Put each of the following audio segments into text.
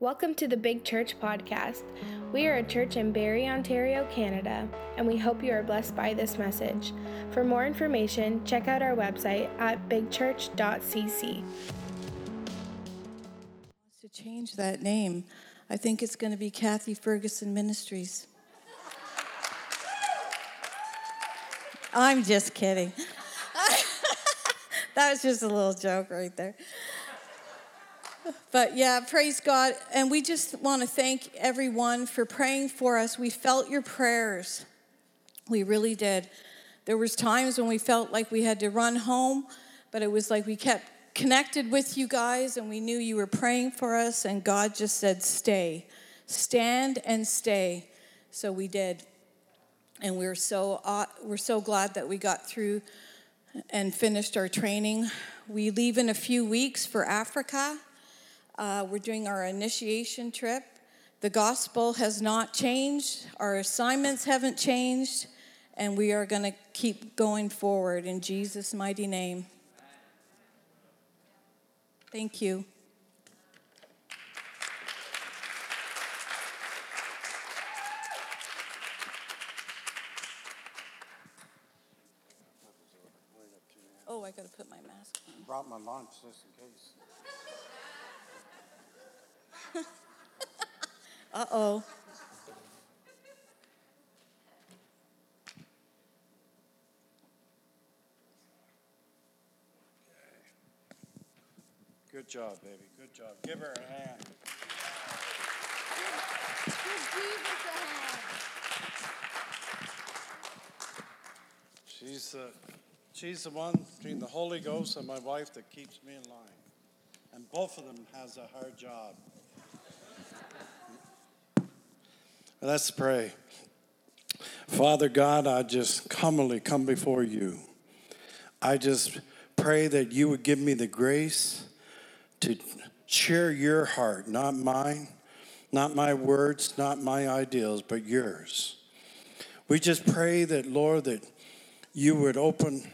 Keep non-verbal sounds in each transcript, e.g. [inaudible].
Welcome to the Big Church Podcast. We are a church in Barrie, Ontario, Canada, and we hope you are blessed by this message. For more information, check out our website at bigchurch.cc. To change that name, I think it's going to be Kathy Ferguson Ministries. I'm just kidding. [laughs] that was just a little joke right there. But yeah, praise God. And we just want to thank everyone for praying for us. We felt your prayers. We really did. There was times when we felt like we had to run home, but it was like we kept connected with you guys and we knew you were praying for us and God just said stay. Stand and stay. So we did. And we're so we're so glad that we got through and finished our training. We leave in a few weeks for Africa uh, we're doing our initiation trip. The gospel has not changed, our assignments haven't changed, and we are going to keep going forward in Jesus' mighty name. Thank you. Oh, I got to put my mask on. Brought my lunch just in case. [laughs] Uh oh. Good job, baby. Good job. Give her a hand. She's, uh, she's the one between the Holy Ghost and my wife that keeps me in line. And both of them has a hard job. Let's pray. Father God, I just commonly come before you. I just pray that you would give me the grace to share your heart, not mine, not my words, not my ideals, but yours. We just pray that, Lord, that you would open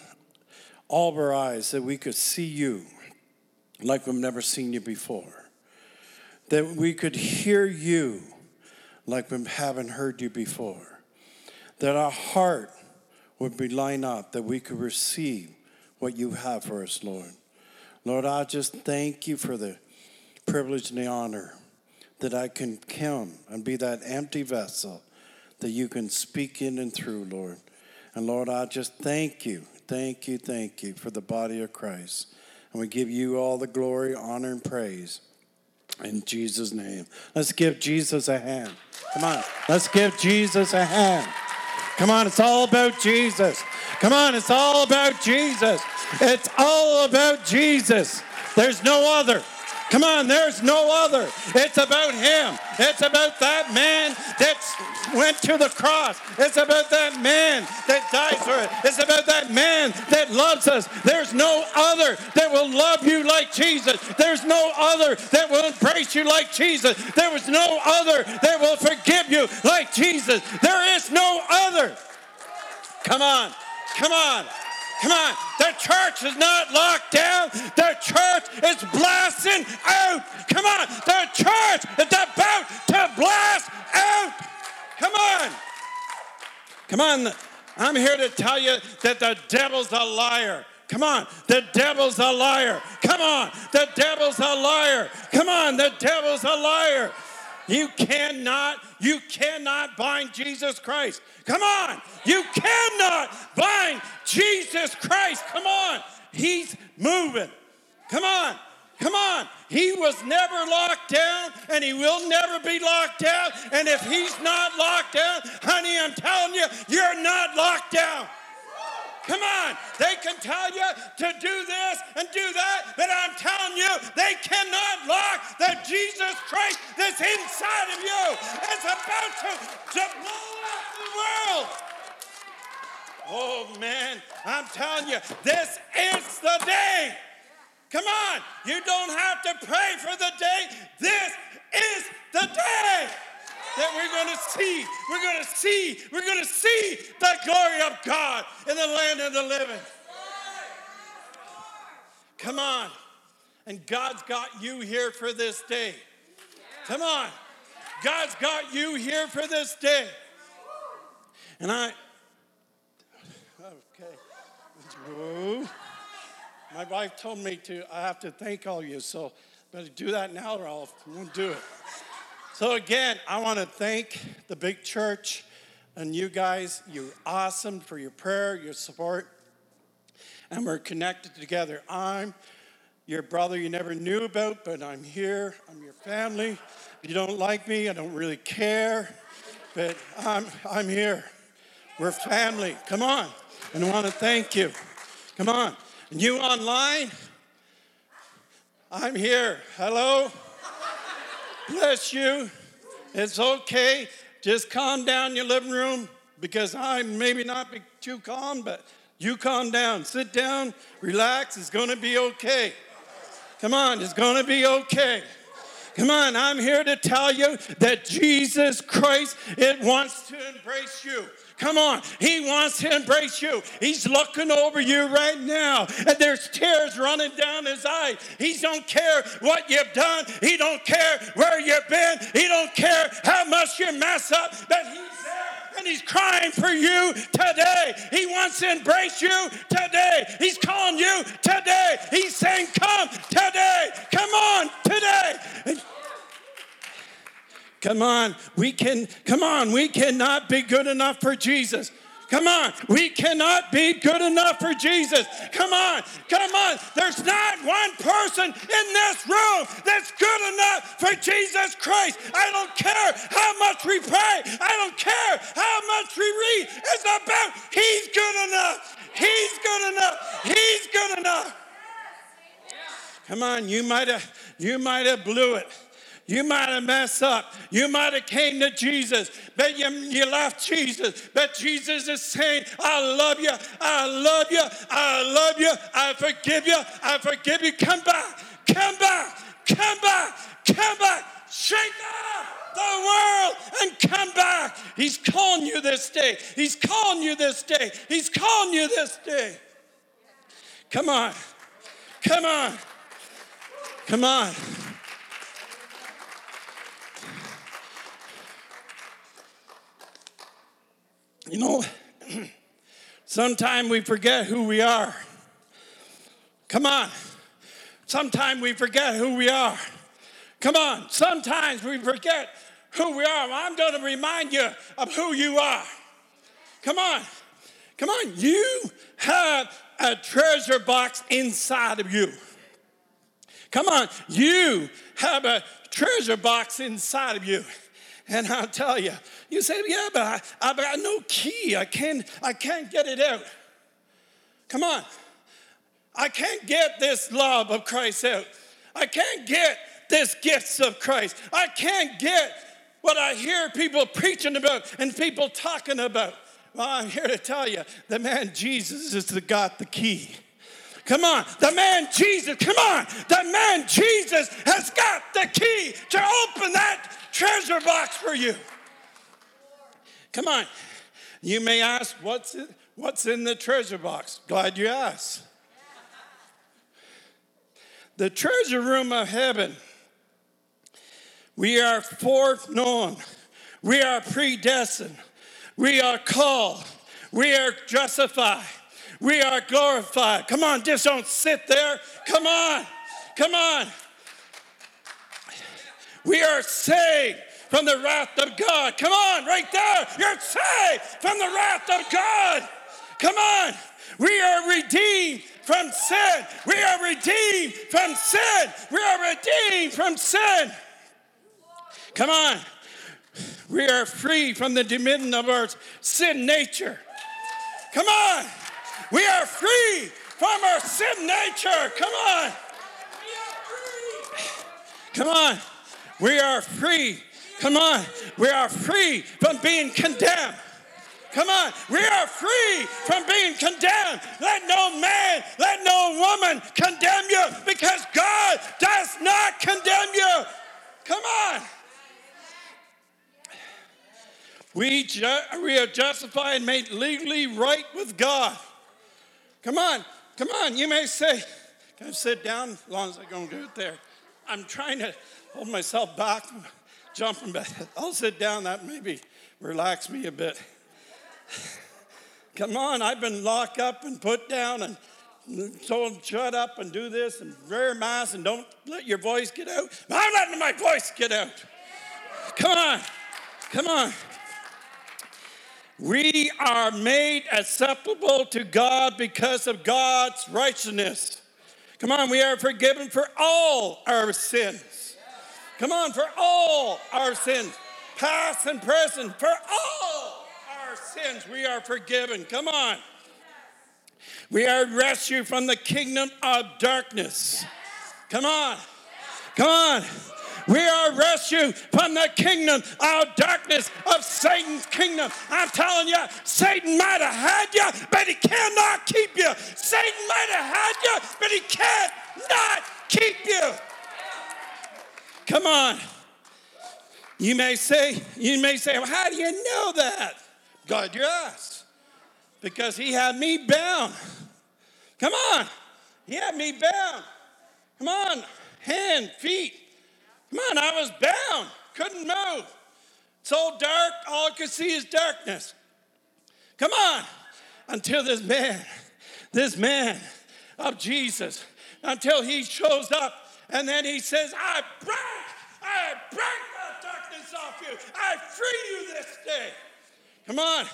all of our eyes, that we could see you like we've never seen you before, that we could hear you like we haven't heard you before. That our heart would be lined up, that we could receive what you have for us, Lord. Lord, I just thank you for the privilege and the honor that I can come and be that empty vessel that you can speak in and through, Lord. And Lord, I just thank you, thank you, thank you for the body of Christ. And we give you all the glory, honor, and praise. In Jesus' name. Let's give Jesus a hand. Come on. Let's give Jesus a hand. Come on, it's all about Jesus. Come on, it's all about Jesus. It's all about Jesus. There's no other. Come on, there's no other. It's about Him. It's about that man that went to the cross. It's about that man that died for it. It's about that man that loves us. There's no other that will love you like Jesus. There's no other that will embrace you like Jesus. There was no other that will forgive you like Jesus. There is no other. Come on, come on. Come on. Church is not locked down. The church is blasting out. Come on. The church is about to blast out. Come on. Come on. I'm here to tell you that the devil's a liar. Come on, the devil's a liar. Come on, the devil's a liar. Come on, the devil's a liar. You cannot, you cannot bind Jesus Christ. Come on. You cannot bind Jesus Christ. Come on. He's moving. Come on. Come on. He was never locked down and he will never be locked down. And if he's not locked down, honey, I'm telling you, you're not locked down. Come on. They can tell you to do this and do that, but I'm telling you, they cannot lock the Jesus Christ that's inside of you. It's about to, to blow up the world. Oh man, I'm telling you, this is the day. Come on, you don't have to pray for the day. This is the day that we're going to see, we're going to see, we're going to see the glory of God in the land of the living. Come on. And God's got you here for this day. Come on. God's got you here for this day. And I, okay. My wife told me to, I have to thank all you, so better do that now or I'll won't do it. So again, I want to thank the big church and you guys. You're awesome for your prayer, your support, and we're connected together. I'm your brother you never knew about, but I'm here. I'm your family. If you don't like me, I don't really care, but I'm, I'm here. We're family. Come on. And I want to thank you. Come on. And you online, I'm here. Hello. Bless you. It's okay. Just calm down your living room because I maybe not be too calm, but you calm down. Sit down, relax. It's going to be okay. Come on, it's going to be okay. Come on, I'm here to tell you that Jesus Christ it wants to embrace you. Come on, he wants to embrace you. He's looking over you right now, and there's tears running down his eyes. He don't care what you've done. He don't care where you've been. He don't care how much you mess up. But he's there and he's crying for you today. He wants to embrace you today. He's calling you today. He's saying, "Come today. Come on today." Come on, we can, come on, we cannot be good enough for Jesus. Come on, we cannot be good enough for Jesus. Come on, come on. There's not one person in this room that's good enough for Jesus Christ. I don't care how much we pray, I don't care how much we read. It's about He's good enough. He's good enough. He's good enough. Come on, you might have you might have blew it. You might have messed up. You might have came to Jesus, but you, you left Jesus. But Jesus is saying, I love you. I love you. I love you. I forgive you. I forgive you. Come back. Come back. Come back. Come back. Shake up the world and come back. He's calling you this day. He's calling you this day. He's calling you this day. Come on. Come on. Come on. You know, [clears throat] sometimes we forget who we are. Come on. Sometimes we forget who we are. Come on. Sometimes we forget who we are. I'm going to remind you of who you are. Come on. Come on. You have a treasure box inside of you. Come on. You have a treasure box inside of you. And I'll tell you, you say, yeah, but I, I've got no key. I can't, I can't get it out. Come on. I can't get this love of Christ out. I can't get this gifts of Christ. I can't get what I hear people preaching about and people talking about. Well, I'm here to tell you the man Jesus is the got the key. Come on, the man Jesus, come on, the man Jesus has got the key to open that treasure box for you. Come on. You may ask, what's in, what's in the treasure box? Glad you asked. The treasure room of heaven. We are foreknown. We are predestined. We are called. We are justified. We are glorified. Come on, just don't sit there. Come on. Come on. We are saved from the wrath of God. Come on, right there. You're saved from the wrath of God. Come on. We are redeemed from sin. We are redeemed from sin. We are redeemed from sin. Come on. We are free from the dominion of our sin nature. Come on. We are free from our sin nature. Come on. Come on. We are free. Come on. We are free from being condemned. Come on. We are free from being condemned. Let no man, let no woman condemn you because God does not condemn you. Come on. We, ju- we are justified and made legally right with God. Come on. Come on. You may say, can I sit down as long as I'm going to do it there? I'm trying to hold myself back, jumping back. I'll sit down. That maybe relax me a bit. Come on, I've been locked up and put down and told shut up and do this and wear a mask and don't let your voice get out. I'm letting my voice get out. Come on, come on. We are made acceptable to God because of God's righteousness. Come on, we are forgiven for all our sins. Come on, for all our sins, past and present, for all our sins, we are forgiven. Come on. We are rescued from the kingdom of darkness. Come on. Come on. We are rescued from the kingdom of darkness, of Satan's kingdom. I'm telling you, Satan might have had you, but he cannot keep you. Satan might have had you, but he cannot keep you. Come on. You may say, you may say, well, how do you know that? God, you asked. Because he had me bound. Come on. He had me bound. Come on. Hand, feet, Man, I was bound, couldn't move. All dark, all I could see is darkness. Come on, until this man, this man of Jesus, until he shows up and then he says, I break, I break the darkness off you, I free you this day. Come on.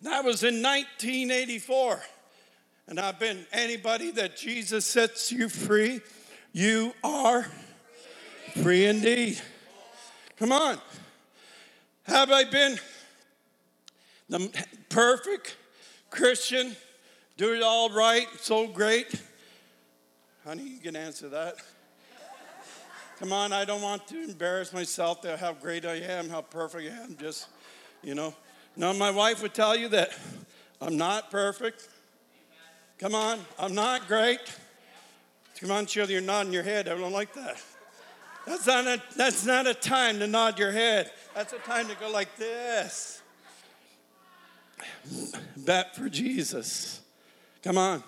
That was in 1984. And I've been anybody that Jesus sets you free, you are Free indeed. Come on. Have I been the perfect Christian? Do it all right, so great? Honey, you can answer that. Come on, I don't want to embarrass myself to how great I am, how perfect I am. Just, you know. Now, my wife would tell you that I'm not perfect. Come on, I'm not great. Come on, Shirley, you're nodding your head. I don't like that. That's not, a, that's not a time to nod your head. That's a time to go like this. Bet for Jesus. Come on.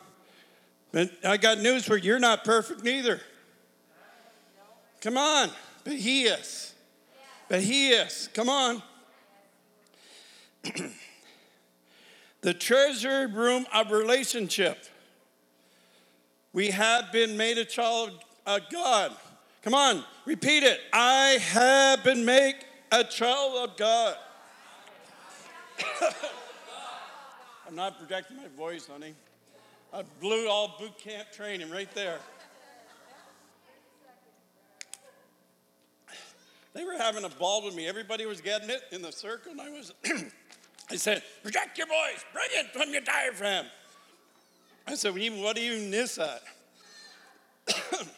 But I got news for you. You're not perfect neither. Come on. But He is. But He is. Come on. [clears throat] the treasure room of relationship. We have been made a child of God. Come on, repeat it. I have been made a child of God. [laughs] I'm not projecting my voice, honey. I blew all boot camp training right there. They were having a ball with me. Everybody was getting it in the circle, and I was. [clears throat] I said, project your voice, bring it from your diaphragm. I said, what do you miss at? [coughs]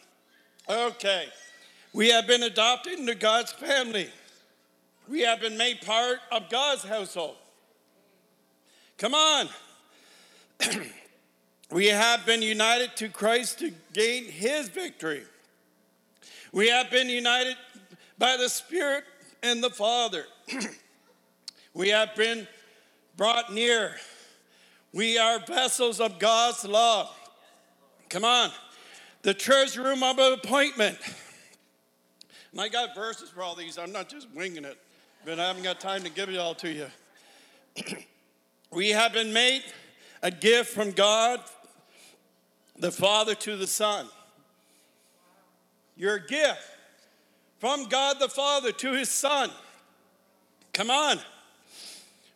Okay. We have been adopted into God's family. We have been made part of God's household. Come on. [clears throat] we have been united to Christ to gain his victory. We have been united by the Spirit and the Father. [clears throat] we have been brought near. We are vessels of God's love. Come on the treasure room of appointment. And I got verses for all these. I'm not just winging it, but I haven't got time to give it all to you. [clears throat] we have been made a gift from God, the Father to the Son. Your gift from God the Father to his Son. Come on.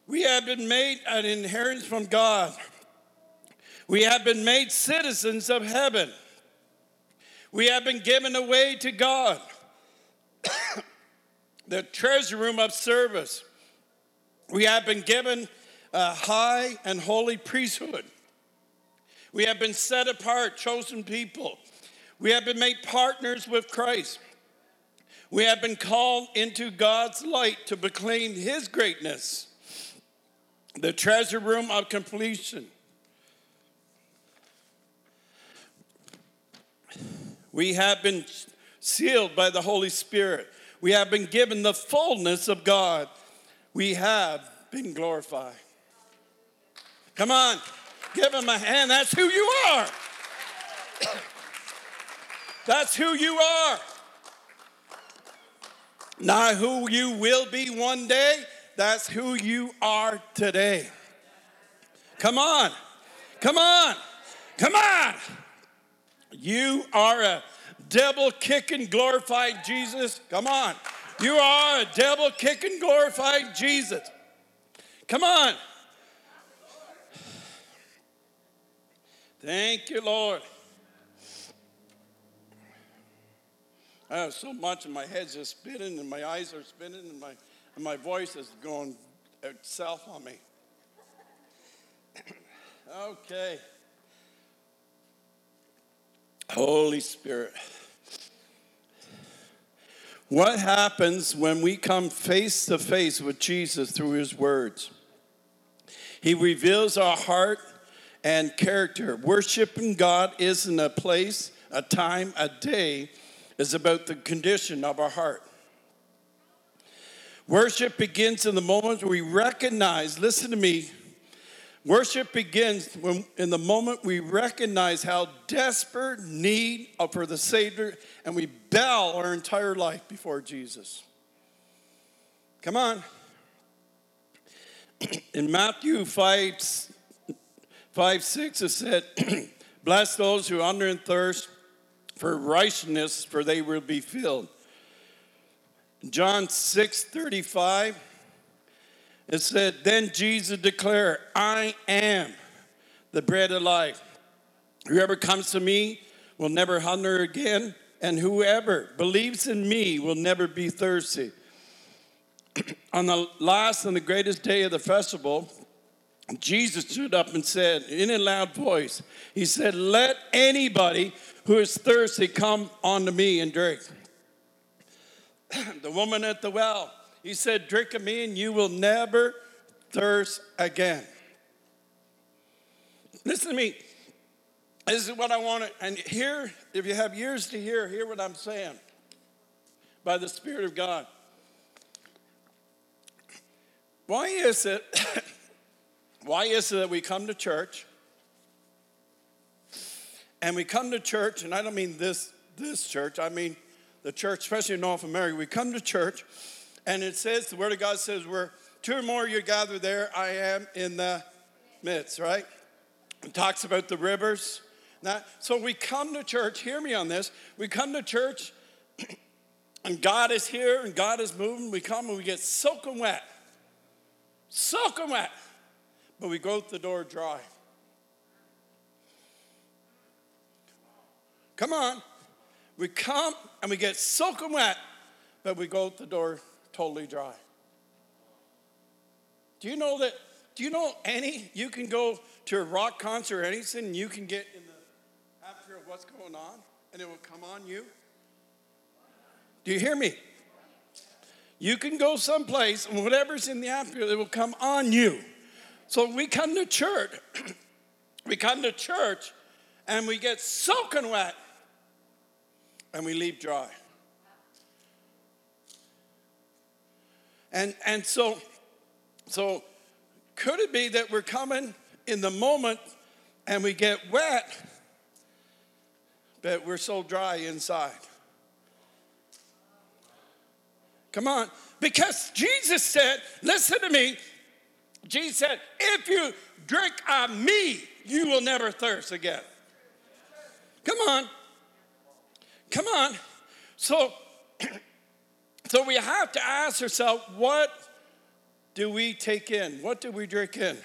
We have been made an inheritance from God. We have been made citizens of heaven. We have been given away to God, [coughs] the treasure room of service. We have been given a high and holy priesthood. We have been set apart, chosen people. We have been made partners with Christ. We have been called into God's light to proclaim His greatness, the treasure room of completion. We have been sealed by the Holy Spirit. We have been given the fullness of God. We have been glorified. Come on, give him a hand. That's who you are. [coughs] That's who you are. Not who you will be one day, that's who you are today. Come on. Come on. Come on. You are a devil kicking, glorified Jesus. Come on. You are a devil kicking, glorified Jesus. Come on. Thank you, Lord. I have so much, and my head's just spinning, and my eyes are spinning, and my, and my voice is going south on me. [clears throat] okay. Holy Spirit. What happens when we come face to face with Jesus through his words? He reveals our heart and character. Worshiping God isn't a place, a time, a day, it's about the condition of our heart. Worship begins in the moment we recognize, listen to me, Worship begins when, in the moment we recognize how desperate need for the Savior and we bow our entire life before Jesus. Come on. [clears throat] In Matthew 5, 5 6, it said, [clears throat] Bless those who hunger and thirst for righteousness, for they will be filled. John 6 35, it said, Then Jesus declared, I am the bread of life. Whoever comes to me will never hunger again, and whoever believes in me will never be thirsty. [clears throat] On the last and the greatest day of the festival, Jesus stood up and said in a loud voice, He said, Let anybody who is thirsty come unto me and drink. [clears throat] the woman at the well, he said, Drink of me, and you will never thirst again. Listen to me. This is what I want to, and here, if you have ears to hear, hear what I'm saying by the Spirit of God. Why is it, [coughs] why is it that we come to church and we come to church, and I don't mean this, this church, I mean the church, especially in North America, we come to church and it says, the Word of God says, where two or more you gather there, I am in the midst, right? It talks about the rivers. That, so we come to church, hear me on this. We come to church [clears throat] and God is here and God is moving. We come and we get soaking wet. Soaking wet. But we go out the door dry. Come on. We come and we get soaking wet, but we go out the door totally dry. Do you know that? Do you know any? You can go to a rock concert or anything, and you can get in the atmosphere of what's going on, and it will come on you. Do you hear me? You can go someplace, and whatever's in the atmosphere, it will come on you. So we come to church. [clears throat] we come to church, and we get soaking wet, and we leave dry. And, and so, so could it be that we're coming in the moment and we get wet, but we're so dry inside? Come on. Because Jesus said, listen to me. Jesus said, if you drink of me, you will never thirst again. Come on. Come on. So [clears throat] So we have to ask ourselves what do we take in? What do we drink in?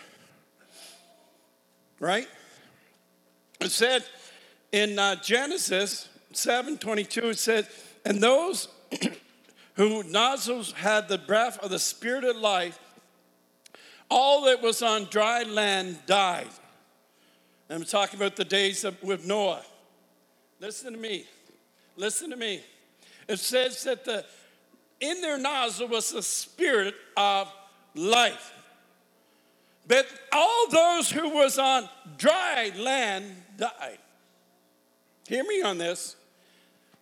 Right? It said in uh, Genesis 7:22 it said, "And those [clears throat] who nostrils had the breath of the spirit of life, all that was on dry land died." I'm talking about the days of, with Noah. Listen to me. Listen to me. It says that the in their nostril was the spirit of life. But all those who was on dry land died. Hear me on this.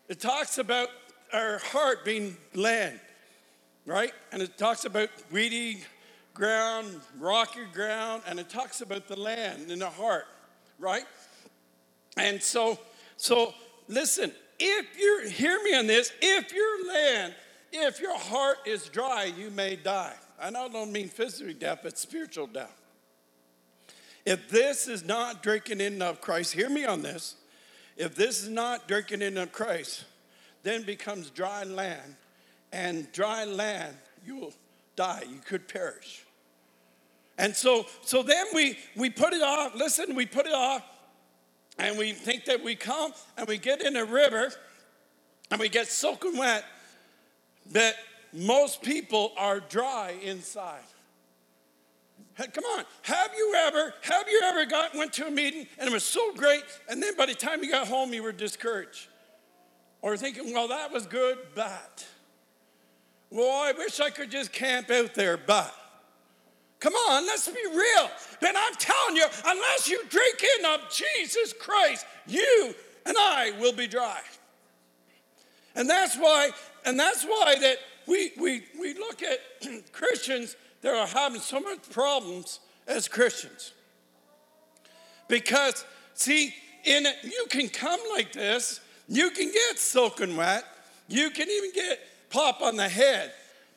It talks about our heart being land, right? And it talks about weedy ground, rocky ground, and it talks about the land in the heart, right? And so, so listen, if you're, hear me on this, if your land, if your heart is dry, you may die. And I don't mean physically death, but spiritual death. If this is not drinking in of Christ, hear me on this. If this is not drinking in of Christ, then becomes dry land, and dry land, you'll die. You could perish. And so, so then we, we put it off. Listen, we put it off and we think that we come and we get in a river and we get soaking wet, but most people are dry inside. Come on, have you ever, have you ever got, went to a meeting and it was so great, and then by the time you got home, you were discouraged? Or thinking, well, that was good, but, well, I wish I could just camp out there, but. Come on, let's be real. And I'm telling you, unless you drink in of Jesus Christ, you and I will be dry. And that's why, and that's why that we we we look at [clears throat] Christians that are having so much problems as Christians. Because see, in it, you can come like this, you can get soaking wet, you can even get pop on the head,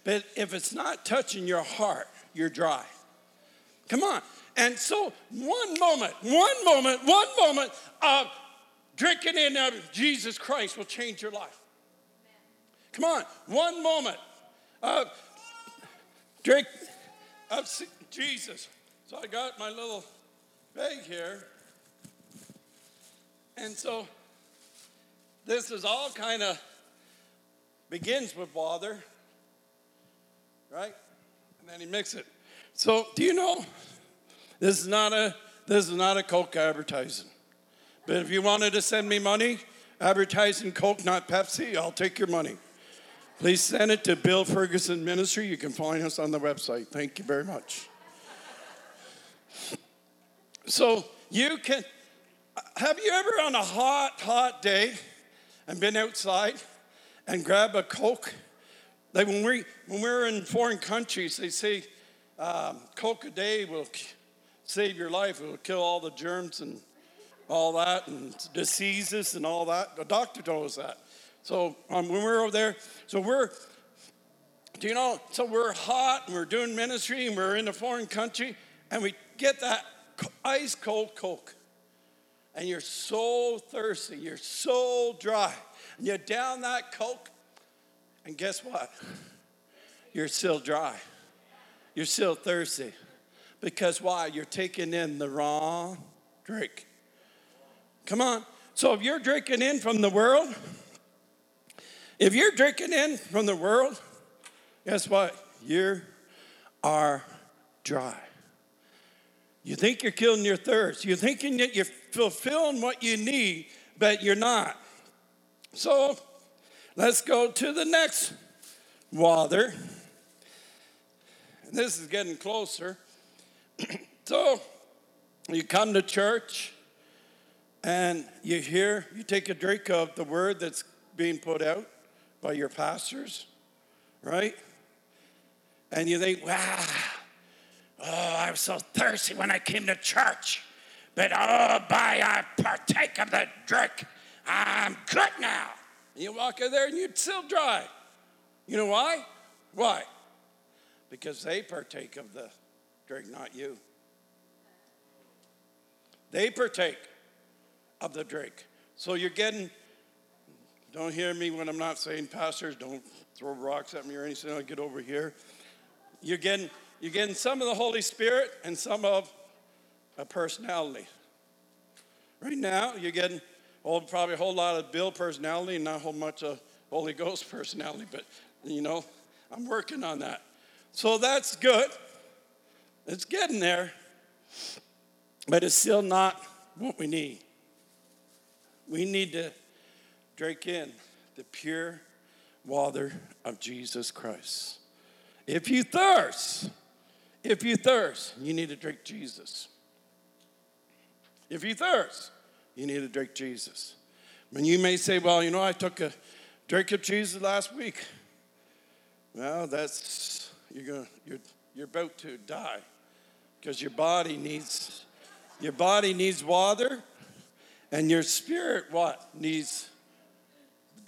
but if it's not touching your heart, you're dry. Come on. And so, one moment, one moment, one moment of drinking in of Jesus Christ will change your life. Come on, one moment of drink uh, of Jesus. So I got my little bag here. And so this is all kind of begins with water, right? And then he mix it. So, do you know this is not a this is not a Coke advertising. But if you wanted to send me money advertising Coke, not Pepsi, I'll take your money. Please send it to Bill Ferguson Ministry. You can find us on the website. Thank you very much. So you can have you ever on a hot, hot day and been outside and grab a Coke? Like when we when we're in foreign countries, they say um, Coke a day will save your life. It will kill all the germs and all that and diseases and all that. The doctor us that. So um, when we're over there, so we're, do you know, so we're hot and we're doing ministry and we're in a foreign country and we get that ice cold Coke. And you're so thirsty, you're so dry. And you down that Coke, and guess what? You're still dry you're still thirsty. Because why? You're taking in the wrong drink. Come on. So if you're drinking in from the world, if you're drinking in from the world, guess what? You are dry. You think you're killing your thirst. You're thinking that you're fulfilling what you need, but you're not. So let's go to the next water this is getting closer. [clears throat] so you come to church and you hear, you take a drink of the word that's being put out by your pastors, right? And you think, wow, oh, I was so thirsty when I came to church. But oh, by I partake of the drink, I'm good now. And you walk in there and you're still dry. You know why? Why? because they partake of the drink, not you. They partake of the drink. So you're getting, don't hear me when I'm not saying pastors, don't throw rocks at me or anything. I'll get over here. You're getting, you're getting some of the Holy Spirit and some of a personality. Right now, you're getting oh, probably a whole lot of Bill personality and not a whole much of Holy Ghost [laughs] personality, but you know, I'm working on that. So that's good. It's getting there, but it's still not what we need. We need to drink in the pure water of Jesus Christ. If you thirst, if you thirst, you need to drink Jesus. If you thirst, you need to drink Jesus. And you may say, well, you know, I took a drink of Jesus last week. Well, that's you're gonna, you're you're about to die because your body needs your body needs water and your spirit what needs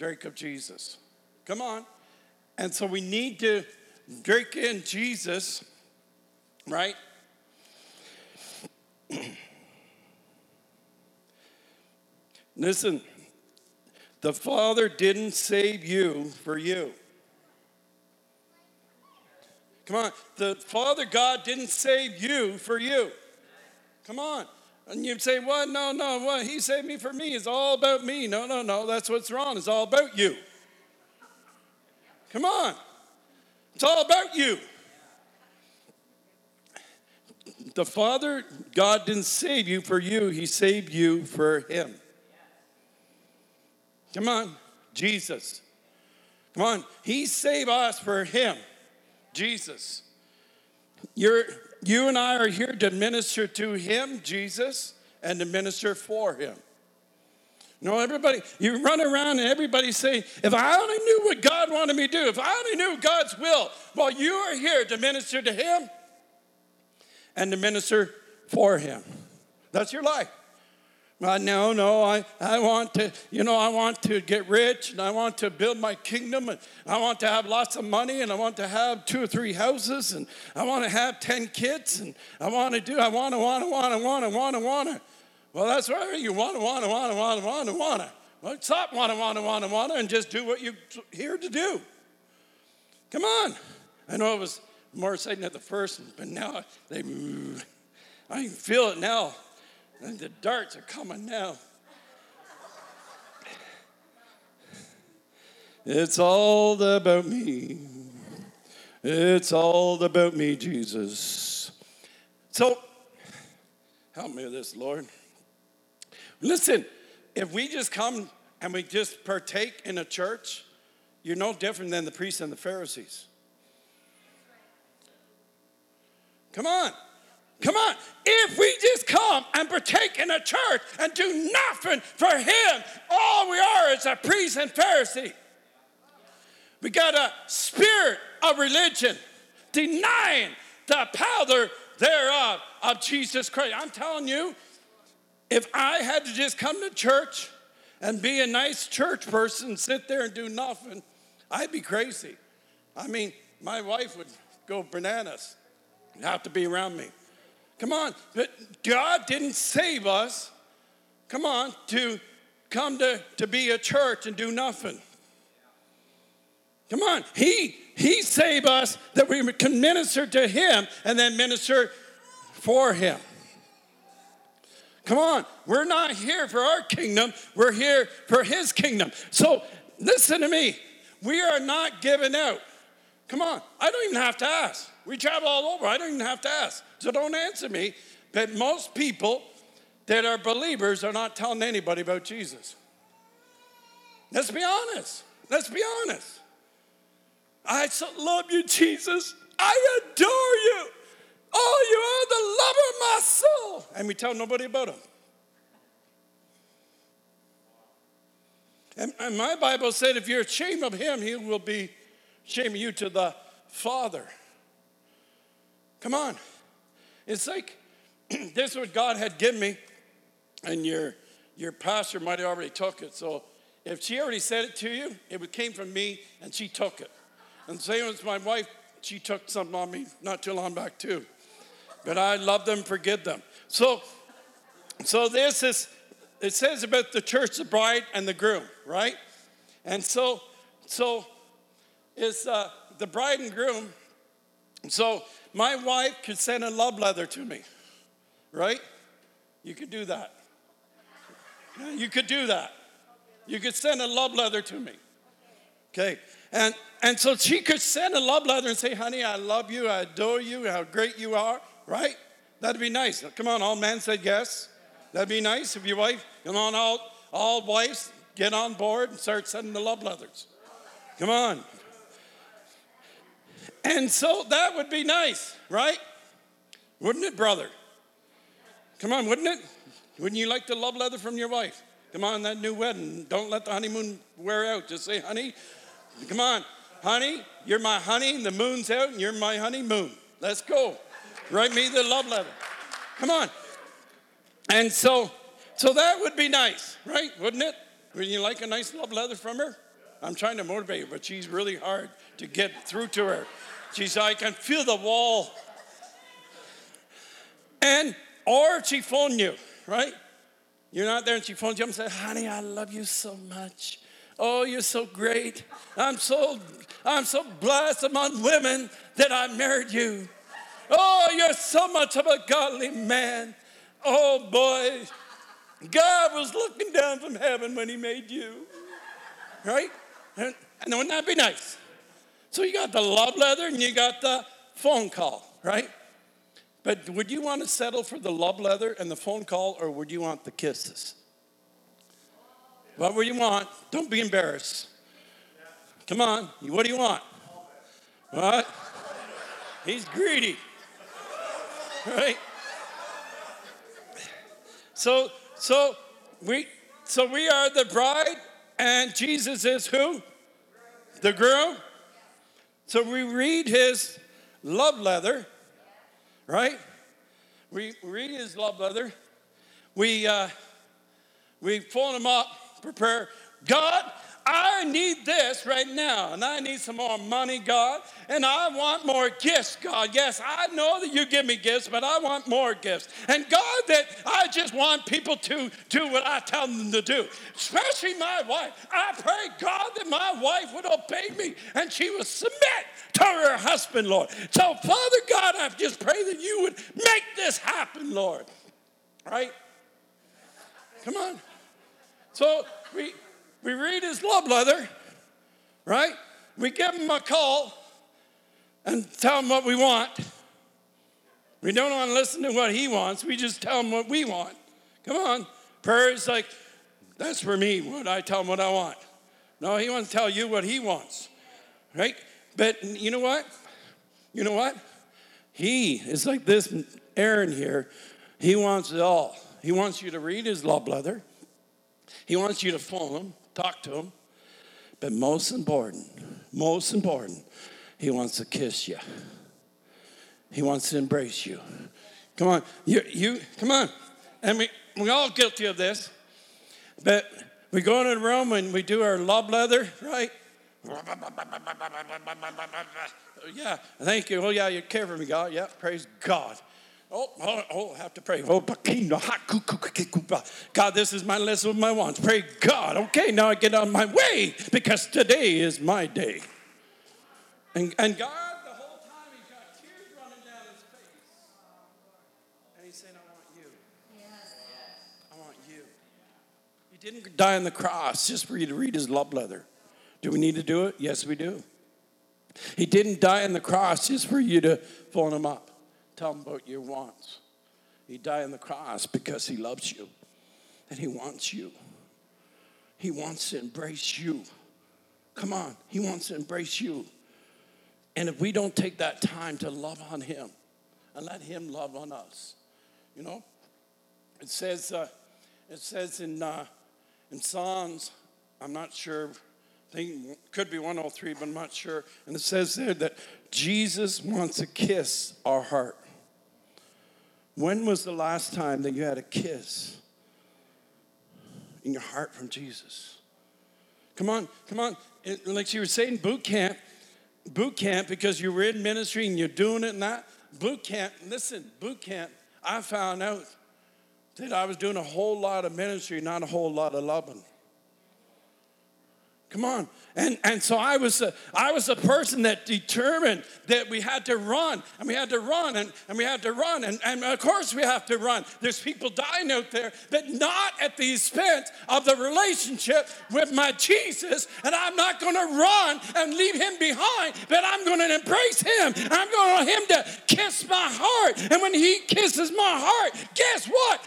drink of Jesus. Come on. And so we need to drink in Jesus, right? [clears throat] Listen, the Father didn't save you for you. Come on, the Father God didn't save you for you. Come on. And you say, What? No, no, what? He saved me for me. It's all about me. No, no, no. That's what's wrong. It's all about you. Come on. It's all about you. The Father, God didn't save you for you, He saved you for Him. Come on, Jesus. Come on, He saved us for Him, Jesus. You're, you and I are here to minister to Him, Jesus, and to minister for Him. No, everybody, you run around and everybody say, if I only knew what God wanted me to do, if I only knew God's will, well, you are here to minister to Him and to minister for Him. That's your life. Uh, no, no, I, I want to, you know, I want to get rich and I want to build my kingdom and I want to have lots of money and I want to have two or three houses and I want to have 10 kids and I want to do, I want to, want to, want to, want to, want to, want to. Well, that's right, you want to, want to, want to, want to, want to, want to. Well, stop want to, want to, want to, want to and just do what you're here to do. Come on. I know it was more exciting at the first, but now they. I can feel it now. And the darts are coming now. It's all about me. It's all about me, Jesus. So, help me with this, Lord. Listen, if we just come and we just partake in a church, you're no different than the priests and the Pharisees. Come on. Come on. If we just come and partake in a church and do nothing for Him, all we are is a priest and Pharisee. We got a spirit of religion, denying the power thereof of Jesus Christ. I'm telling you, if I had to just come to church and be a nice church person, sit there and do nothing, I'd be crazy. I mean, my wife would go bananas and have to be around me. Come on, God didn't save us, come on, to come to, to be a church and do nothing. Come on, He He saved us that we can minister to Him and then minister for Him. Come on, we're not here for our kingdom, we're here for His kingdom. So listen to me, we are not giving out. Come on, I don't even have to ask. We travel all over, I don't even have to ask. So don't answer me. But most people that are believers are not telling anybody about Jesus. Let's be honest. Let's be honest. I so love you, Jesus. I adore you. Oh, you are the lover of my soul. And we tell nobody about him. And, and my Bible said if you're ashamed of him, he will be shaming you to the Father. Come on. It's like [clears throat] this is what God had given me, and your, your pastor might have already took it. So if she already said it to you, it came from me, and she took it. And same as my wife, she took something on me not too long back too. But I love them, forgive them. So, so this is, it says about the church, the bride and the groom, right? And so, so is uh, the bride and groom. So my wife could send a love letter to me, right? You could do that. You could do that. You could send a love letter to me. Okay. And and so she could send a love letter and say, honey, I love you, I adore you, how great you are, right? That'd be nice. Come on, all men said yes. That'd be nice if your wife, come on, all, all wives, get on board and start sending the love letters. Come on. And so that would be nice, right? Wouldn't it, brother? Come on, wouldn't it? Wouldn't you like the love letter from your wife? Come on, that new wedding. Don't let the honeymoon wear out. Just say, honey, come on, honey, you're my honey, and the moon's out, and you're my honeymoon. Let's go. Write me the love letter. Come on. And so, so that would be nice, right? Wouldn't it? Wouldn't you like a nice love letter from her? I'm trying to motivate her, but she's really hard to get through to her. She's, I can feel the wall. And, or she phoned you, right? You're not there and she phones you up and says, honey, I love you so much. Oh, you're so great. I'm so, I'm so blessed among women that I married you. Oh, you're so much of a godly man. Oh boy, God was looking down from heaven when he made you. Right? And, and wouldn't that be nice? So you got the love letter and you got the phone call, right? But would you want to settle for the love letter and the phone call, or would you want the kisses? What would you want? Don't be embarrassed. Come on, what do you want? What? He's greedy. Right? So, so we so we are the bride, and Jesus is who? The groom. So we read his love letter right? We read his love letter. We, uh, we phone him up, prepare. God, I need this right now, and I need some more money, God, and I want more gifts, God. Yes, I know that you give me gifts, but I want more gifts. And God, that I just want people to do what I tell them to do, especially my wife. I pray, God, that my wife would obey me and she would submit to her husband, Lord. So, Father God, I just pray that you would make this happen, Lord. Right? Come on. So, we we read his love letter, right? We give him a call and tell him what we want. We don't want to listen to what he wants, we just tell him what we want. Come on. Prayer is like, that's for me, what I tell him what I want. No, he wants to tell you what he wants, right? But you know what? You know what? He is like this Aaron here. He wants it all. He wants you to read his love letter. He wants you to phone him talk to him. But most important, most important, he wants to kiss you. He wants to embrace you. Come on, you, you come on. And we, we're all guilty of this. But we go into the room and we do our love leather, right? Yeah, thank you. Oh, yeah, you care for me, God. Yeah, praise God. Oh, oh, oh, I have to pray. Oh, God, this is my list of my wants. Pray God. Okay, now I get on my way because today is my day. And, and God, the whole time, he's got tears running down his face. And he's saying, I want you. I want you. He didn't die on the cross just for you to read his love letter. Do we need to do it? Yes, we do. He didn't die on the cross just for you to phone him up. Tell him about your wants. He died on the cross because he loves you and he wants you. He wants to embrace you. Come on, he wants to embrace you. And if we don't take that time to love on him and let him love on us, you know, it says, uh, it says in, uh, in Psalms, I'm not sure, think could be 103, but I'm not sure. And it says there that Jesus wants to kiss our heart. When was the last time that you had a kiss in your heart from Jesus? Come on, come on. like you were saying, boot camp, boot camp, because you were in ministry and you're doing it and that. Boot camp, listen, boot camp, I found out that I was doing a whole lot of ministry, not a whole lot of loving. Come on. And, and so I was, a, I was a person that determined that we had to run and we had to run and, and we had to run. And, and of course we have to run. There's people dying out there, but not at the expense of the relationship with my Jesus. And I'm not going to run and leave him behind, but I'm going to embrace him. I'm going to him to kiss my heart. And when he kisses my heart, guess what?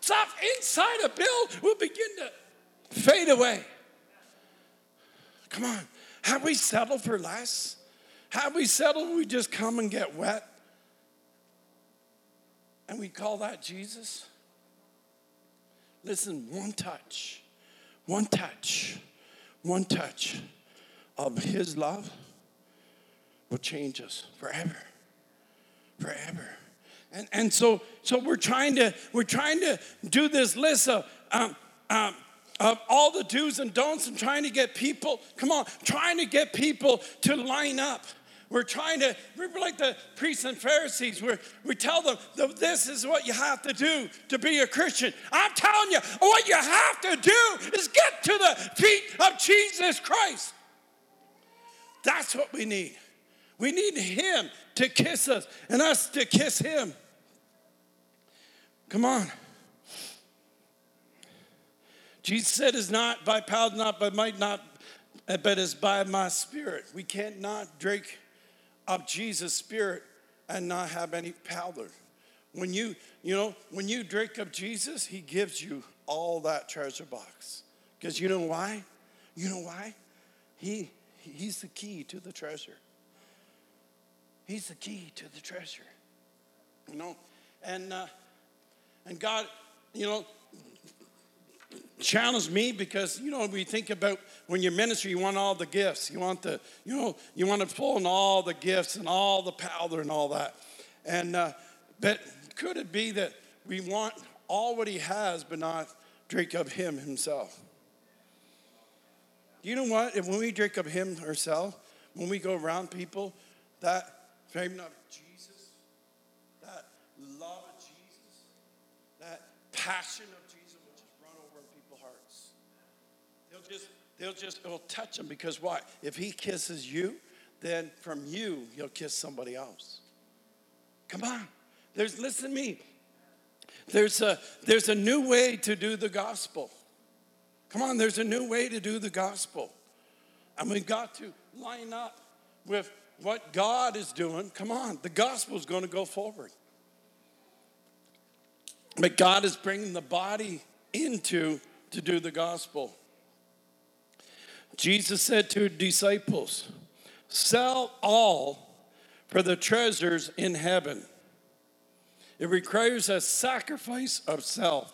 Stuff inside of Bill will begin to fade away. Come on. Have we settled for less? Have we settled we just come and get wet? And we call that Jesus? Listen, one touch, one touch, one touch of His love will change us forever. Forever. And, and so, so we're trying to we're trying to do this list of um, um, of all the do's and don'ts and trying to get people, come on, trying to get people to line up. We're trying to, we're like the priests and Pharisees. We're, we tell them this is what you have to do to be a Christian. I'm telling you, what you have to do is get to the feet of Jesus Christ. That's what we need. We need Him to kiss us and us to kiss Him. Come on. Jesus said, "Is not by power, not by might, not, but is by my spirit." We can't not drink of Jesus' spirit and not have any power. When you, you know, when you drink of Jesus, he gives you all that treasure box. Because you know why? You know why? He, he's the key to the treasure. He's the key to the treasure. You know, and uh, and God, you know, challenged me because you know we think about when you're ministry you want all the gifts. You want the you know you want to pull in all the gifts and all the powder and all that. And uh, but could it be that we want all what he has but not drink of him himself? You know what? If when we drink of him ourselves when we go around people that fame of jesus that love of jesus that passion of they'll just, it'll touch them because why? If he kisses you, then from you, he'll kiss somebody else. Come on. There's, listen to me. There's a, there's a new way to do the gospel. Come on, there's a new way to do the gospel. And we've got to line up with what God is doing. Come on, the gospel is going to go forward. But God is bringing the body into to do the gospel. Jesus said to his disciples, Sell all for the treasures in heaven. It requires a sacrifice of self,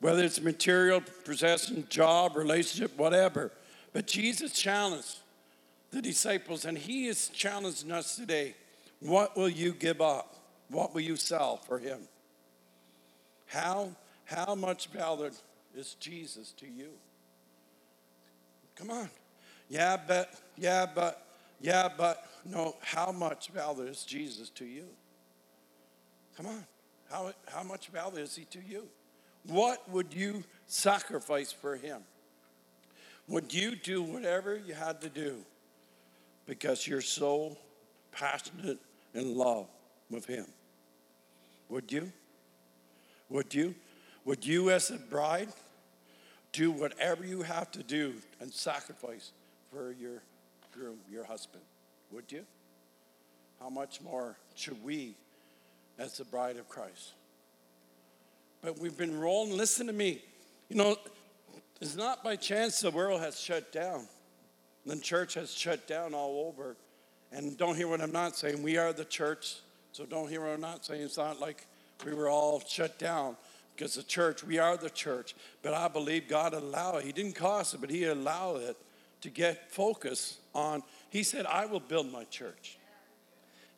whether it's material, possession, job, relationship, whatever. But Jesus challenged the disciples, and He is challenging us today. What will you give up? What will you sell for Him? How, how much value is Jesus to you? Come on. Yeah, but, yeah, but, yeah, but. No, how much value is Jesus to you? Come on. How, how much value is he to you? What would you sacrifice for him? Would you do whatever you had to do because you're so passionate in love with him? Would you? Would you? Would you, as a bride, do whatever you have to do and sacrifice for your groom, your husband. Would you? How much more should we, as the bride of Christ? But we've been rolling, listen to me. You know, it's not by chance the world has shut down. The church has shut down all over. And don't hear what I'm not saying. We are the church, so don't hear what I'm not saying. It's not like we were all shut down because the church, we are the church. But I believe God allowed it. He didn't cause it, but He allowed it to get focus on. He said, I will build my church,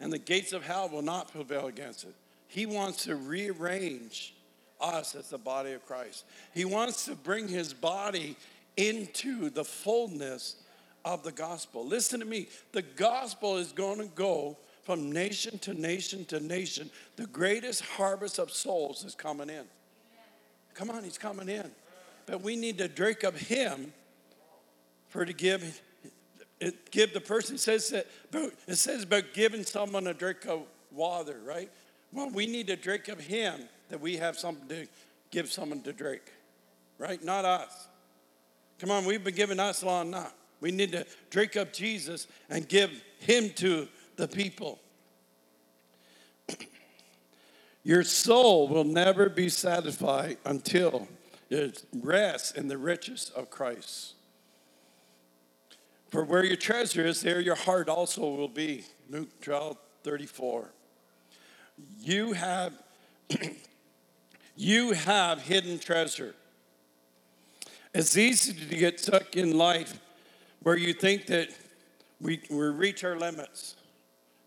and the gates of hell will not prevail against it. He wants to rearrange us as the body of Christ. He wants to bring His body into the fullness of the gospel. Listen to me. The gospel is going to go from nation to nation to nation. The greatest harvest of souls is coming in. Come on, he's coming in. But we need to drink of him for to give it, give the person says that it says about giving someone a drink of water, right? Well, we need to drink of him that we have something to give someone to drink, right? Not us. Come on, we've been given us long enough. We need to drink of Jesus and give him to the people. Your soul will never be satisfied until it rests in the riches of Christ. For where your treasure is, there your heart also will be. Luke 12, 34. You have, [clears throat] you have hidden treasure. It's easy to get stuck in life where you think that we, we reach our limits.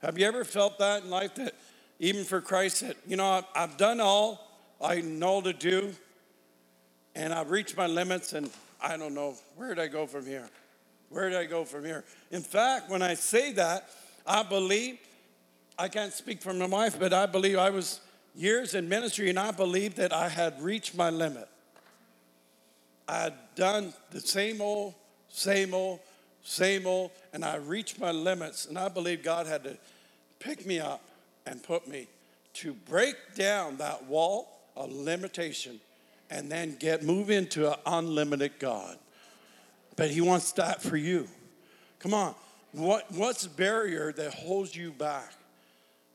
Have you ever felt that in life that even for Christ that, you know, I've, done all I know to do. and I've reached my limits, and I don't know where did I go from here. Where did I go from here? In fact, when I say that, I believe I can't speak for my wife, but I believe I was years in ministry, and I believe that I had reached my limit. I had done the same old, same old, same old, and I reached my limits, and I believe God had to pick me up and put me to break down that wall of limitation and then get move into an unlimited God. But he wants that for you. Come on. What, what's the barrier that holds you back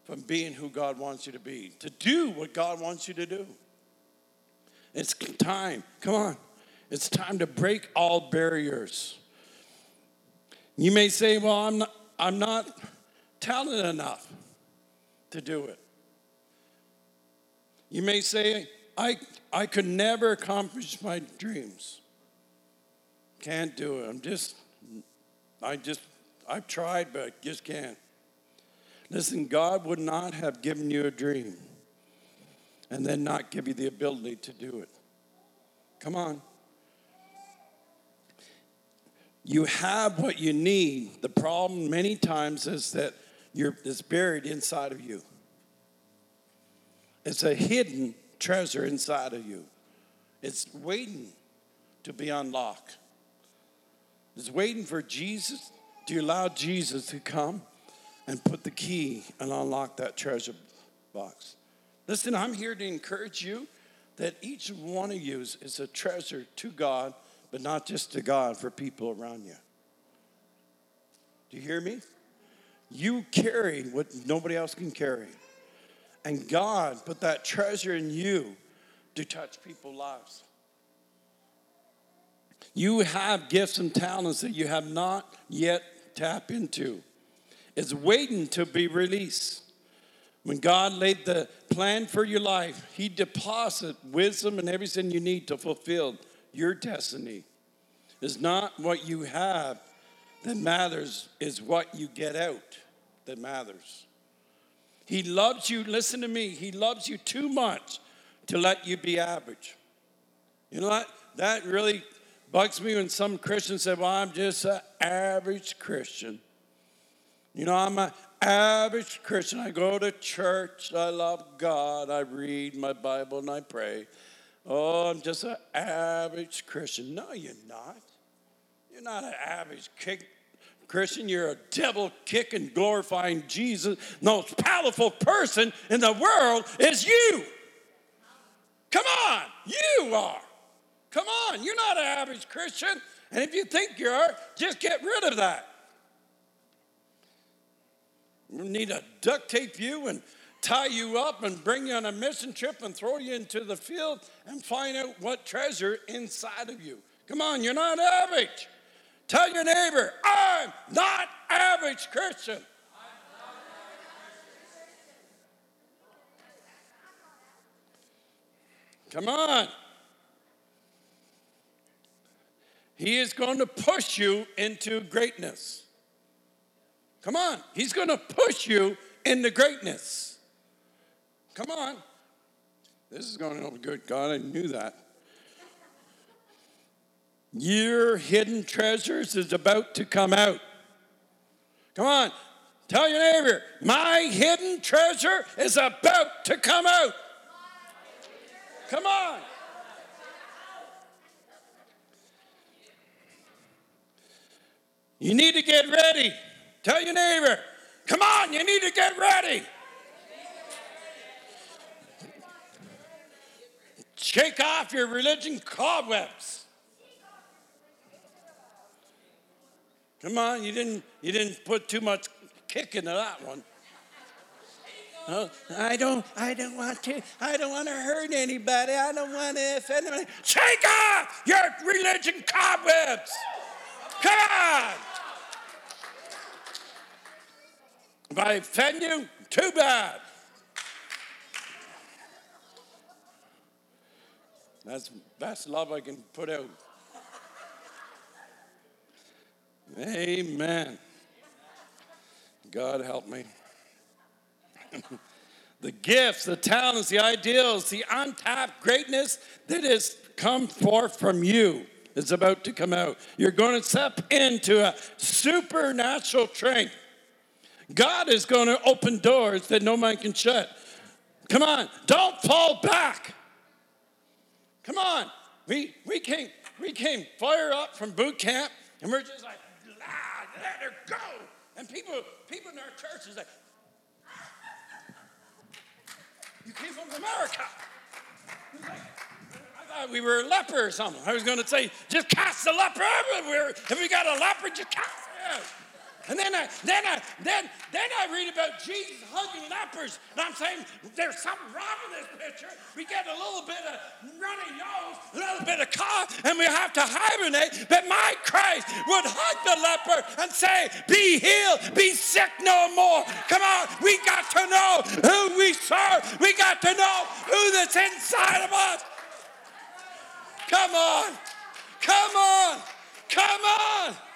from being who God wants you to be? To do what God wants you to do. It's time. Come on. It's time to break all barriers. You may say, Well, I'm not, I'm not talented enough to do it. You may say, I, I could never accomplish my dreams. Can't do it. I'm just, I just, I've tried, but just can't. Listen, God would not have given you a dream and then not give you the ability to do it. Come on. You have what you need. The problem many times is that you're, it's buried inside of you. It's a hidden treasure inside of you. It's waiting to be unlocked. It's waiting for Jesus. Do you allow Jesus to come and put the key and unlock that treasure box? Listen, I'm here to encourage you that each one of you is a treasure to God, but not just to God, for people around you. Do you hear me? You carry what nobody else can carry. And God put that treasure in you to touch people's lives. You have gifts and talents that you have not yet tapped into. It's waiting to be released. When God laid the plan for your life, He deposited wisdom and everything you need to fulfill your destiny. It's not what you have that matters, is what you get out that matters. He loves you, listen to me, He loves you too much to let you be average. You know what? That really bugs me when some Christians say, Well, I'm just an average Christian. You know, I'm an average Christian. I go to church, I love God, I read my Bible, and I pray. Oh, I'm just an average Christian. No, you're not. You're not an average Christian, you're a devil kicking, glorifying Jesus. The most powerful person in the world is you. Come on, you are. Come on, you're not an average Christian. And if you think you are, just get rid of that. We need to duct tape you and tie you up and bring you on a mission trip and throw you into the field and find out what treasure inside of you. Come on, you're not average. Tell your neighbor, I'm not average Christian. Come on. He is going to push you into greatness. Come on. He's going to push you into greatness. Come on. This is going to be good. God, I knew that. Your hidden treasures is about to come out. Come on, tell your neighbor, my hidden treasure is about to come out. Come on. You need to get ready. Tell your neighbor, come on, you need to get ready. Shake off your religion cobwebs. Come on, you didn't you didn't put too much kick into that one. I don't I don't want to I don't want to hurt anybody. I don't want to offend anybody. Shake off your religion cobwebs. Come on. If I offend you, too bad. That's the best love I can put out. Amen. God help me. the gifts, the talents, the ideals, the untapped greatness that has come forth from you is about to come out. You're going to step into a supernatural strength. God is going to open doors that no man can shut. Come on, don't fall back. Come on. We, we, came, we came fire up from boot camp, and we're just like, let her go. And people, people in our church is like, you came from America. I thought we were a leper or something. I was going to say, just cast the leper. If we got a leper, just cast it. And then I, then I, then, then I read about Jesus hugging lepers. And I'm saying there's something wrong with this picture. We get a little bit of runny nose, a little bit of cough, and we have to hibernate. But my Christ would hug the leper and say, Be healed, be sick no more. Come on, we got to know who we serve. We got to know who that's inside of us. Come on, come on, come on.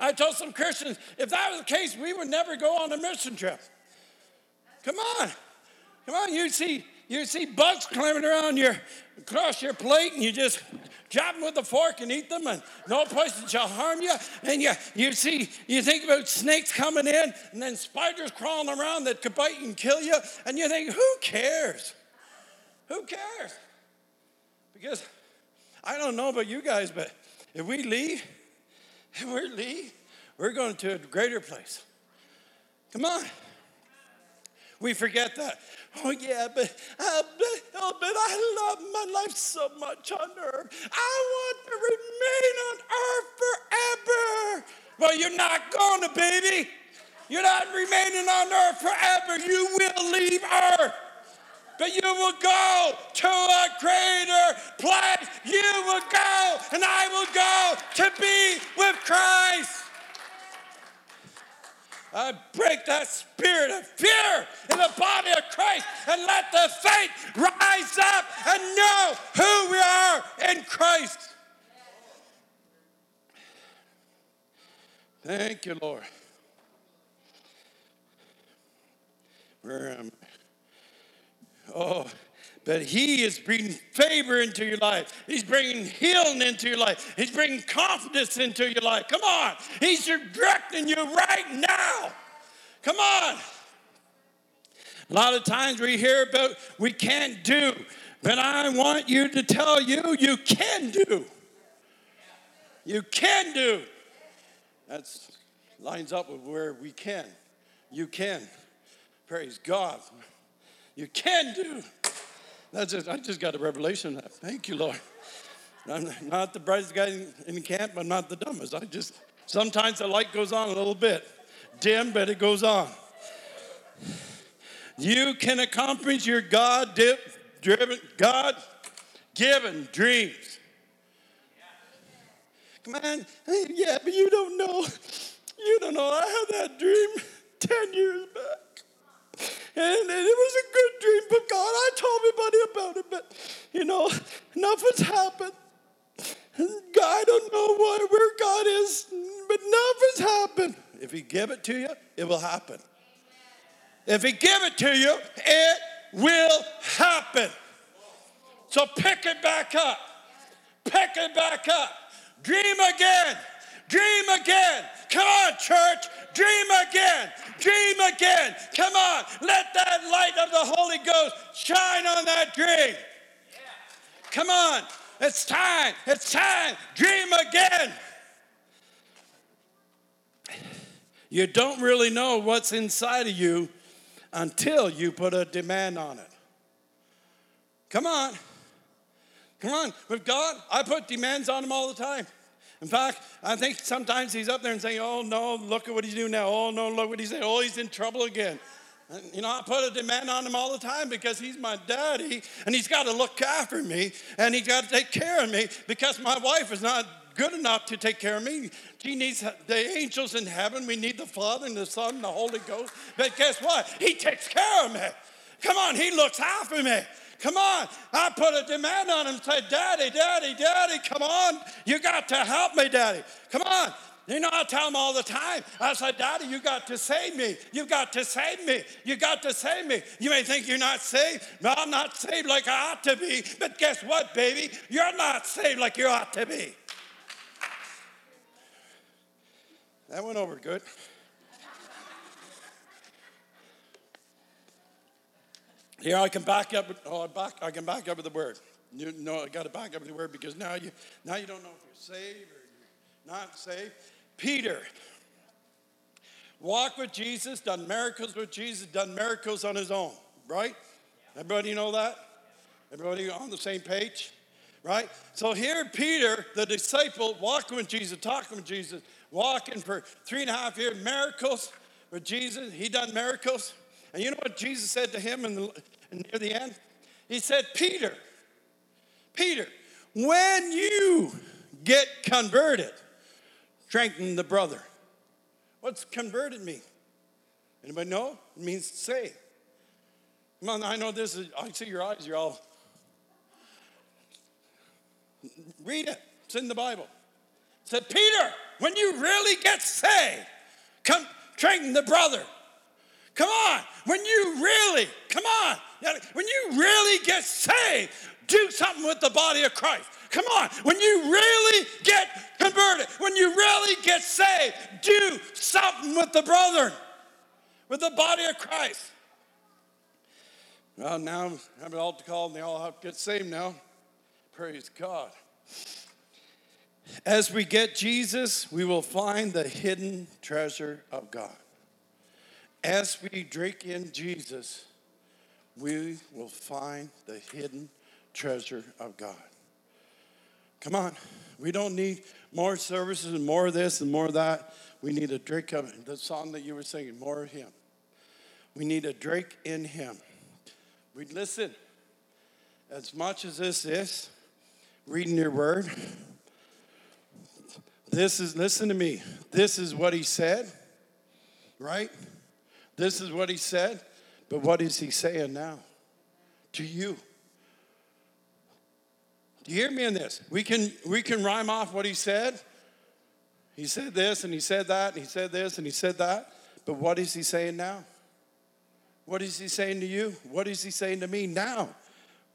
I told some Christians, if that was the case, we would never go on a mission trip. Come on. Come on, you see, you see bugs climbing around your across your plate and you just chop them with a fork and eat them and no poison shall harm you. And you, you see, you think about snakes coming in and then spiders crawling around that could bite and kill you. And you think, who cares? Who cares? Because I don't know about you guys, but if we leave, and [laughs] we're leaving. We're going to a greater place. Come on. We forget that. Oh, yeah, but, uh, but, oh, but I love my life so much on earth. I want to remain on earth forever. Well, you're not going to, baby. You're not remaining on earth forever. You will leave earth but you will go to a greater place. You will go, and I will go to be with Christ. I break that spirit of fear in the body of Christ and let the faith rise up and know who we are in Christ. Thank you, Lord. Where am I? Oh, but He is bringing favor into your life. He's bringing healing into your life. He's bringing confidence into your life. Come on. He's directing you right now. Come on. A lot of times we hear about we can't do, but I want you to tell you you can do. You can do. That lines up with where we can. You can. Praise God. You can do. That's just, I just got a revelation. Thank you, Lord. I'm not the brightest guy in the camp, but I'm not the dumbest. I just, sometimes the light goes on a little bit. Dim, but it goes on. You can accomplish your God driven, God given dreams. Come on. Yeah, but you don't know. You don't know. I had that dream 10 years back. And, it was a good dream, but God, I told everybody about it, but you know, nothing's happened. I don't know where God is, but nothing's happened. If He give it to you, it will happen. If He give it to you, it will happen. So pick it back up. Pick it back up. Dream again. Dream again. Come on, church. Dream again. Dream again. Come on. Let that light of the Holy Ghost shine on that dream. Come on. It's time. It's time. Dream again. You don't really know what's inside of you until you put a demand on it. Come on. Come on. With God, I put demands on him all the time. In fact, I think sometimes he's up there and saying, Oh no, look at what he's doing now. Oh no, look what he's saying. Oh, he's in trouble again. You know, I put a demand on him all the time because he's my daddy and he's got to look after me and he's got to take care of me because my wife is not good enough to take care of me. She needs the angels in heaven. We need the Father and the Son and the Holy Ghost. But guess what? He takes care of me. Come on, he looks after me. Come on. I put a demand on him and said, Daddy, Daddy, Daddy, come on. You got to help me, Daddy. Come on. You know, I tell him all the time. I said, Daddy, you got to save me. You got to save me. You got to save me. You may think you're not saved. No, I'm not saved like I ought to be. But guess what, baby? You're not saved like you ought to be. That went over good. Here I can back up. Oh, I back. I can back up with the word. You know, I got to back up with the word because now you now you don't know if you're saved or you're not saved. Peter walked with Jesus, done miracles with Jesus, done miracles on his own. Right? Everybody know that? Everybody on the same page? Right? So here, Peter, the disciple, walking with Jesus, talking with Jesus, walking for three and a half years, miracles with Jesus. He done miracles. And you know what Jesus said to him in the, near the end? He said, Peter, Peter, when you get converted, strengthen the brother. What's converted mean? Anybody know? It means say. Come on, I know this is, I see your eyes, you're all. Read it, it's in the Bible. It said, Peter, when you really get saved, come strengthen the brother. Come on. When you really, come on. When you really get saved, do something with the body of Christ. Come on. When you really get converted, when you really get saved, do something with the brethren, with the body of Christ. Well, now I have an altar call and they all have to get saved now. Praise God. As we get Jesus, we will find the hidden treasure of God. As we drink in Jesus, we will find the hidden treasure of God. Come on. We don't need more services and more of this and more of that. We need a drink of the song that you were singing, more of Him. We need a drink in Him. We listen. As much as this is reading your word, this is, listen to me, this is what He said, right? This is what he said, but what is he saying now to you? Do you hear me in this? We can we can rhyme off what he said. He said this and he said that and he said this and he said that. But what is he saying now? What is he saying to you? What is he saying to me now?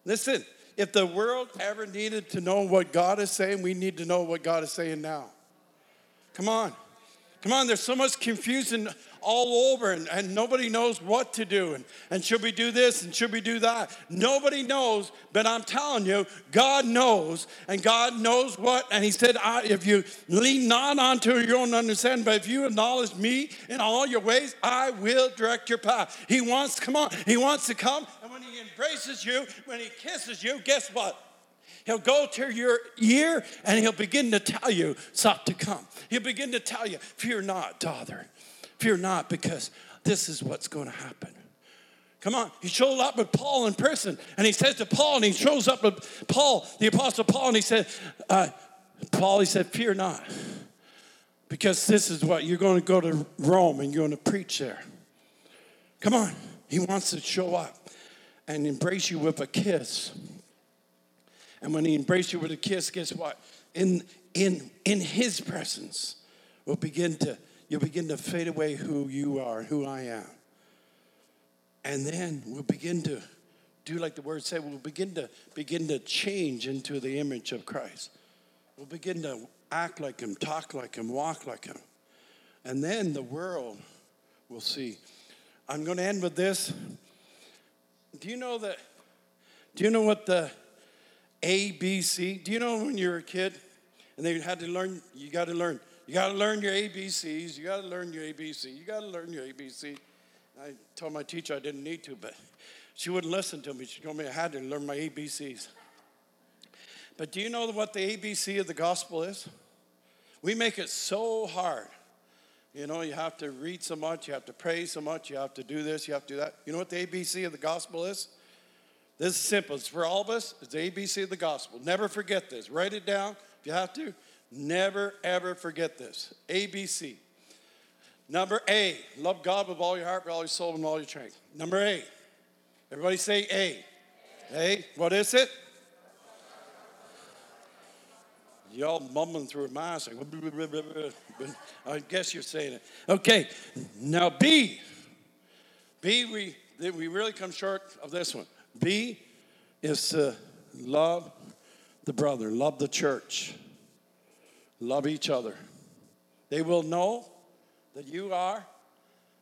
Listen, if the world ever needed to know what God is saying, we need to know what God is saying now. Come on. Come on, there's so much confusion all over and, and nobody knows what to do. And, and should we do this and should we do that? Nobody knows, but I'm telling you, God knows, and God knows what. And He said, if you lean not onto your own understanding, but if you acknowledge me in all your ways, I will direct your path. He wants, to come on, He wants to come. And when He embraces you, when He kisses you, guess what? He'll go to your ear and he'll begin to tell you stop to come. He'll begin to tell you, fear not, daughter. Fear not, because this is what's going to happen. Come on. He showed up with Paul in prison, and he says to Paul, and he shows up with Paul, the Apostle Paul, and he said, uh, Paul, he said, Fear not, because this is what you're going to go to Rome and you're going to preach there. Come on. He wants to show up and embrace you with a kiss. And when he embraces you with a kiss, guess what? In, in, in his presence, will begin to you'll begin to fade away who you are, who I am. And then we'll begin to do like the word said, we'll begin to begin to change into the image of Christ. We'll begin to act like him, talk like him, walk like him. And then the world will see. I'm going to end with this. Do you know that? Do you know what the ABC? Do you know when you were a kid and they had to learn? You got to learn you got to learn your ABCs. You got to learn your ABC. You got to learn your ABC. I told my teacher I didn't need to, but she wouldn't listen to me. She told me I had to learn my ABCs. But do you know what the ABC of the gospel is? We make it so hard. You know, you have to read so much, you have to pray so much, you have to do this, you have to do that. You know what the ABC of the gospel is? This is simple. It's for all of us. It's the ABC of the gospel. Never forget this. Write it down if you have to. Never, ever forget this. ABC. Number A, love God with all your heart, with all your soul, and all your strength. Number A. Everybody say A. A. What is it? Y'all mumbling through a mask. I guess you're saying it. Okay, now B. B, we, we really come short of this one. B is to love the brother, love the church, love each other. They will know that you are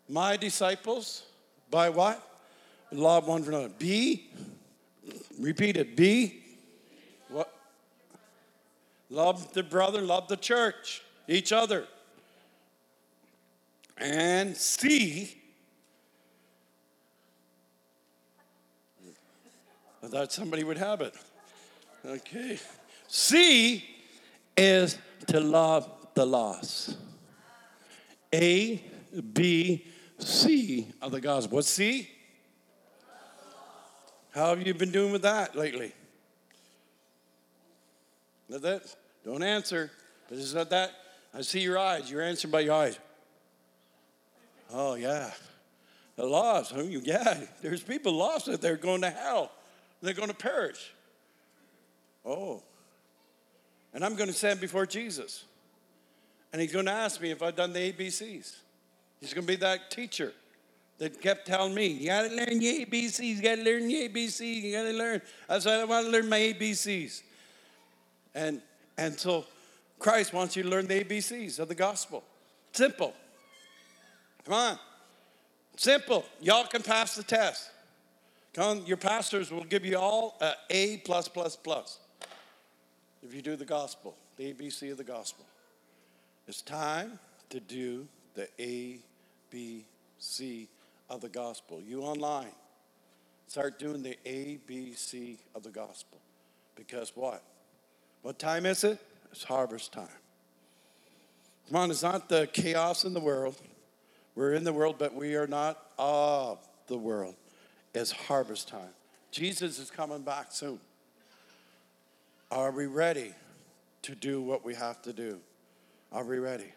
my disciples by what? Love one for another. B, repeat it. B, what? Love the brother, love the church, each other. And C, I thought somebody would have it. Okay. C is to love the lost. A, B, C of the gospel. What's C? How have you been doing with that lately? Not that? Don't answer. But is not that? I see your eyes. You're answering by your eyes. Oh, yeah. The lost. Yeah. There's people lost that they're going to hell. They're going to perish. Oh. And I'm going to stand before Jesus. And he's going to ask me if I've done the ABCs. He's going to be that teacher that kept telling me, you got to learn the ABCs, you got to learn the ABCs, you got to learn. I said, I want to learn my ABCs. And, and so Christ wants you to learn the ABCs of the gospel. Simple. Come on. Simple. Y'all can pass the test. Come your pastors will give you all a A plus plus plus if you do the gospel, the ABC of the gospel. It's time to do the A B, C of the gospel. You online, start doing the A, B, C of the gospel. Because what? What time is it? It's harvest time. Come on, it's not the chaos in the world. We're in the world, but we are not of the world. It's harvest time. Jesus is coming back soon. Are we ready to do what we have to do? Are we ready?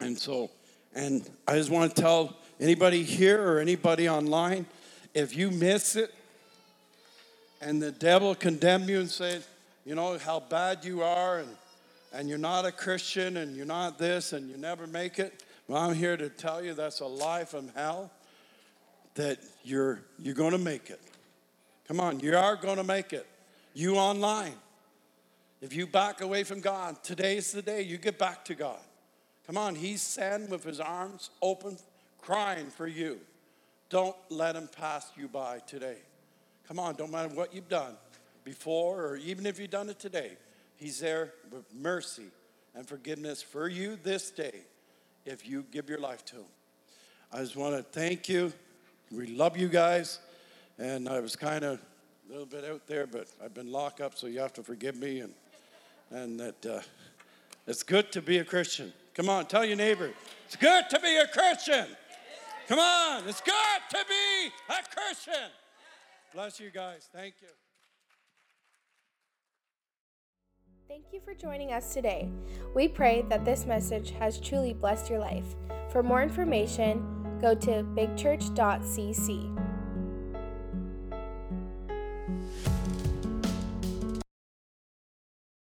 And so, and I just want to tell anybody here or anybody online if you miss it and the devil condemn you and say, you know, how bad you are and, and you're not a Christian and you're not this and you never make it, well, I'm here to tell you that's a lie from hell that you're, you're going to make it. Come on, you are going to make it. You online. If you back away from God, today's the day you get back to God. Come on, he's standing with his arms open, crying for you. Don't let him pass you by today. Come on, don't matter what you've done before or even if you've done it today. He's there with mercy and forgiveness for you this day if you give your life to him. I just want to thank you. We love you guys. And I was kind of a little bit out there, but I've been locked up, so you have to forgive me. And, and that uh, it's good to be a Christian. Come on, tell your neighbor, it's good to be a Christian. Come on, it's good to be a Christian. Bless you guys. Thank you. Thank you for joining us today. We pray that this message has truly blessed your life. For more information, go to bigchurch.cc.